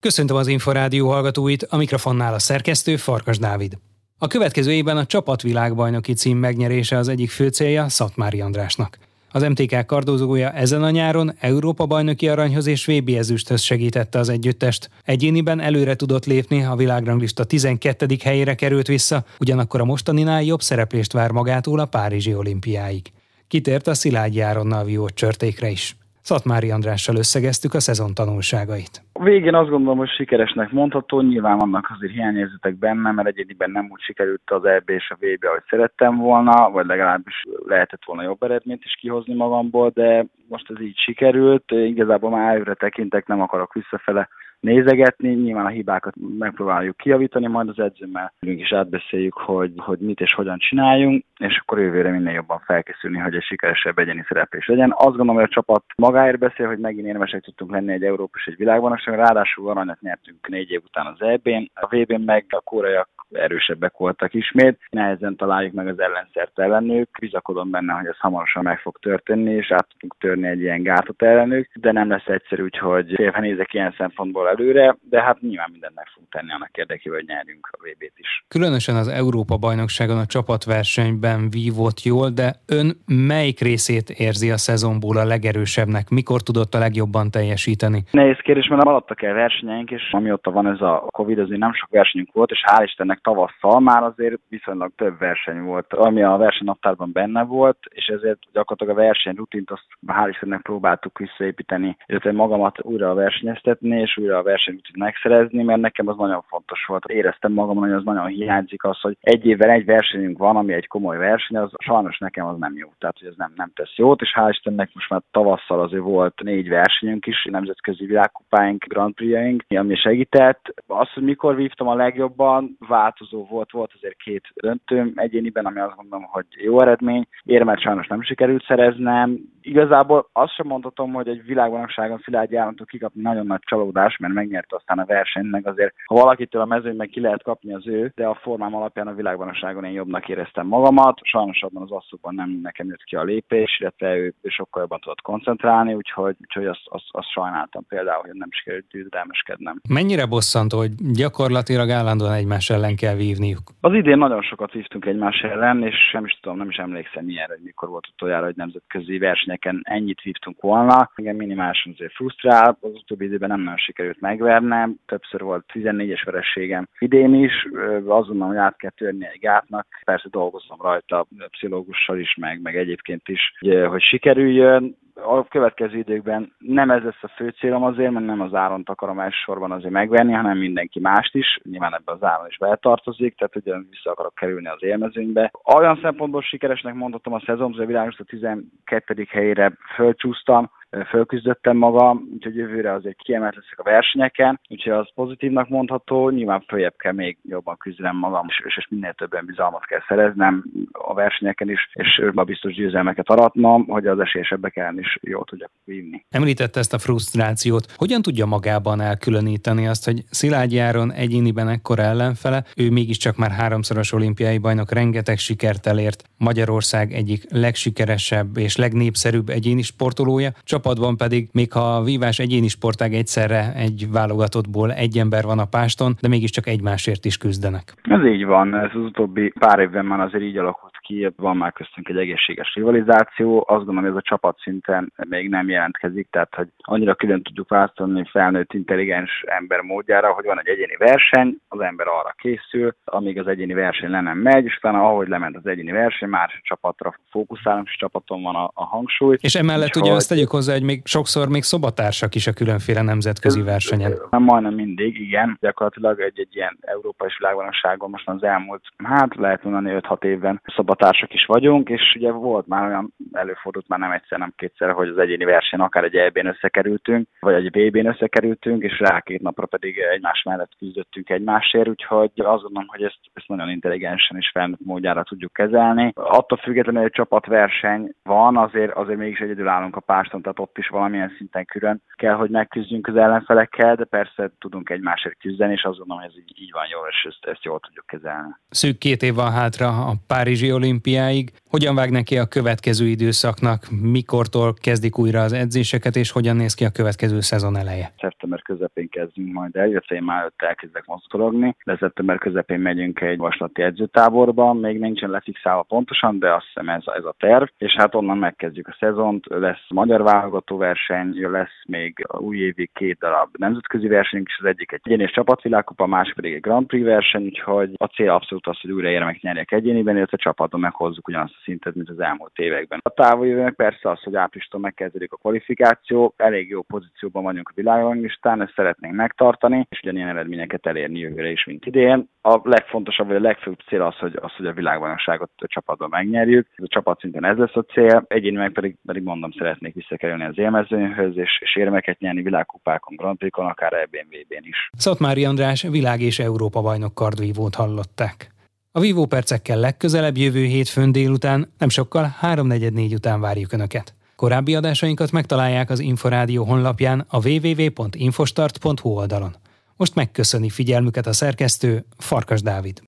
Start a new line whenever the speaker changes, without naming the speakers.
Köszöntöm az Inforádió hallgatóit, a mikrofonnál a szerkesztő Farkas Dávid. A következő évben a csapatvilágbajnoki cím megnyerése az egyik fő célja Szatmári Andrásnak. Az MTK kardozója ezen a nyáron Európa bajnoki aranyhoz és VB ezüsthöz segítette az együttest. Egyéniben előre tudott lépni, a világranglista 12. helyére került vissza, ugyanakkor a mostaninál jobb szereplést vár magától a Párizsi olimpiáig. Kitért a Szilágyi Áronnal vívott csörtékre is. Szatmári Andrással összegeztük a szezon tanulságait.
A végén azt gondolom, hogy sikeresnek mondható, nyilván vannak azért hiányérzetek benne, mert egyébként nem úgy sikerült az EB és a VB, ahogy szerettem volna, vagy legalábbis lehetett volna jobb eredményt is kihozni magamból, de most ez így sikerült. Igazából már előre tekintek, nem akarok visszafele nézegetni, nyilván a hibákat megpróbáljuk kiavítani, majd az edzőmmel is átbeszéljük, hogy, hogy mit és hogyan csináljunk, és akkor jövőre minél jobban felkészülni, hogy egy sikeresebb egyéni szereplés legyen. Azt gondolom, hogy a csapat magáért beszél, hogy megint érvesek tudtunk lenni egy Európa és egy világbajnokság, ráadásul aranyat nyertünk négy év után az EB-n, a VB-n meg a koreaiak erősebbek voltak ismét. Nehezen találjuk meg az ellenszert ellenük. Bizakodom benne, hogy ez hamarosan meg fog történni, és át tudunk törni egy ilyen gátot ellenük, de nem lesz egyszerű, úgyhogy félve nézek ilyen szempontból előre, de hát nyilván mindent meg fogunk tenni annak érdekében, hogy nyerjünk a VB-t is.
Különösen az Európa bajnokságon a csapatversenyben vívott jól, de ön melyik részét érzi a szezonból a legerősebbnek? Mikor tudott a legjobban teljesíteni?
Nehéz kérdés, mert maradtak el versenyeink, és amióta van ez a Covid, azért nem sok versenyünk volt, és hál' Istennek tavasszal már azért viszonylag több verseny volt, ami a versenynaptárban benne volt, és ezért gyakorlatilag a versenyrutint azt hál' Istennek próbáltuk visszaépíteni, illetve magamat újra versenyeztetni, és újra a versenyrutint megszerezni, mert nekem az nagyon fontos volt. Éreztem magamon, hogy az nagyon hiányzik az, hogy egy évvel egy versenyünk van, ami egy komoly verseny, az sajnos nekem az nem jó. Tehát, hogy ez nem, nem tesz jót, és hál' Istennek most már tavasszal azért volt négy versenyünk is, nemzetközi világkupáink, Grand Prix-jaink, ami segített. Az, hogy mikor vívtam a legjobban, változó volt, volt azért két döntőm egyéniben, ami azt gondolom, hogy jó eredmény. Érmet sajnos nem sikerült szereznem. Igazából azt sem mondhatom, hogy egy világbajnokságon Szilágyi Árontól kikapni nagyon nagy csalódás, mert megnyerte aztán a versenyt, meg azért ha valakitől a mezőnyben ki lehet kapni az ő, de a formám alapján a világbajnokságon én jobbnak éreztem magamat. Sajnos abban az asszokban nem nekem jött ki a lépés, illetve ő, ő sokkal jobban tudott koncentrálni, úgyhogy, úgyhogy azt, azt, azt sajnáltam például, hogy nem sikerült győzedelmeskednem.
Mennyire bosszantó, hogy gyakorlatilag állandóan egymás ellen kell vívniuk?
Az idén nagyon sokat vívtunk egymás ellen, és sem is tudom, nem is emlékszem ilyenre, hogy mikor volt utoljára, hogy nemzetközi versenyeken ennyit vívtunk volna. Igen, minimálisan azért frusztrál, az utóbbi időben nem nagyon sikerült megvernem, többször volt 14-es verességem idén is, azonnal, hogy át kell törni egy gátnak, persze dolgozom rajta pszichológussal is, meg, meg egyébként is, hogy sikerüljön a következő időkben nem ez lesz a fő célom azért, mert nem az áront akarom elsősorban azért megvenni, hanem mindenki mást is. Nyilván ebbe az áron is beletartozik, tehát ugye vissza akarok kerülni az élmezőnybe. Olyan szempontból sikeresnek mondhatom a szezon, hogy a világos a 12. helyére fölcsúsztam, fölküzdöttem magam, úgyhogy jövőre azért kiemelt leszek a versenyeken, úgyhogy az pozitívnak mondható, nyilván följebb kell még jobban küzdenem magam, és, és minél többen bizalmat kell szereznem a versenyeken is, és ma biztos győzelmeket aratnom, hogy az esélyesebbek ellen is jól tudjak vívni.
Említette ezt a frusztrációt. Hogyan tudja magában elkülöníteni azt, hogy Szilágyi Áron egyéniben ekkora ellenfele, ő mégiscsak már háromszoros olimpiai bajnok, rengeteg sikert elért, Magyarország egyik legsikeresebb és legnépszerűbb egyéni sportolója, csapatban pedig, még ha a vívás egyéni sportág egyszerre egy válogatottból egy ember van a páston, de mégiscsak egymásért is küzdenek.
Ez így van, ez az utóbbi pár évben már azért így alakult ki, van már köztünk egy egészséges rivalizáció. Azt gondolom, hogy ez a csapat szinten még nem jelentkezik, tehát hogy annyira külön tudjuk választani felnőtt intelligens ember módjára, hogy van egy egyéni verseny, az ember arra készül, amíg az egyéni verseny le nem megy, és utána ahogy lement az egyéni verseny, más csapatra fókuszálunk, és csapaton van a, a hangsúly.
És emellett ugye azt tegyük hozzá, hogy még sokszor még szobatársak is a különféle nemzetközi versenyen.
Nem majdnem mindig, igen. Gyakorlatilag egy, egy ilyen európai világbajnokságon most az elmúlt, hát lehet mondani 5-6 évben szobatársak is vagyunk, és ugye volt már olyan, előfordult már nem egyszer, nem kétszer, hogy az egyéni verseny akár egy EB-n összekerültünk, vagy egy VB-n összekerültünk, és rá két napra pedig egymás mellett küzdöttünk egymásért, úgyhogy azt gondolom, hogy ezt, ezt nagyon intelligensen és felnőtt módjára tudjuk kezelni. Attól függetlenül, hogy csapatverseny van, azért, azért mégis egyedül állunk a páston, tehát ott is valamilyen szinten külön kell, hogy megküzdjünk az ellenfelekkel, de persze tudunk egymásért küzdeni, és azt gondolom, hogy ez így, így van jól, és ezt, ezt jól tudjuk kezelni.
Szűk két év van hátra a Párizsi olimpiáig. Hogyan vág neki a következő időszaknak, mikortól kezdik újra az edzéseket, és hogyan néz ki a következő szezon eleje?
Szeptember kezdünk majd el, illetve én már előtt elkezdek mozgologni, de szeptember közepén megyünk egy vaslati edzőtáborba, még nincsen lefixálva pontosan, de azt hiszem ez, ez a terv, és hát onnan megkezdjük a szezont, lesz magyar válogató verseny, lesz még a újévi két darab nemzetközi verseny, és az egyik egy egyéni csapatvilágkupa, a másik pedig egy Grand Prix verseny, úgyhogy a cél abszolút az, hogy újra érmek nyerjek egyéniben, illetve csapatban meghozzuk ugyanazt a szintet, mint az elmúlt években. A távoljövőnek persze az, hogy áprilistól megkezdődik a kvalifikáció, elég jó pozícióban vagyunk a világranglistán, ezt szeretnénk megtartani, és ugyanilyen eredményeket elérni jövőre is, mint idén. A legfontosabb, vagy a legfőbb cél az, hogy, az, hogy a világbajnokságot a csapatban megnyerjük. Ez a csapat szinten ez lesz a cél. Egyéni meg pedig, pedig mondom, szeretnék visszakerülni az élmezőnyhöz, és, és érmeket nyerni világkupákon, Grand Prix-on, akár ebben n is.
Szatmári András világ és Európa bajnok kardvívót hallották. A Vívó percekkel legközelebb jövő hétfőn délután, nem sokkal 3.44 után várjuk Önöket. Korábbi adásainkat megtalálják az Inforádió honlapján a www.infostart.hu oldalon. Most megköszöni figyelmüket a szerkesztő Farkas Dávid.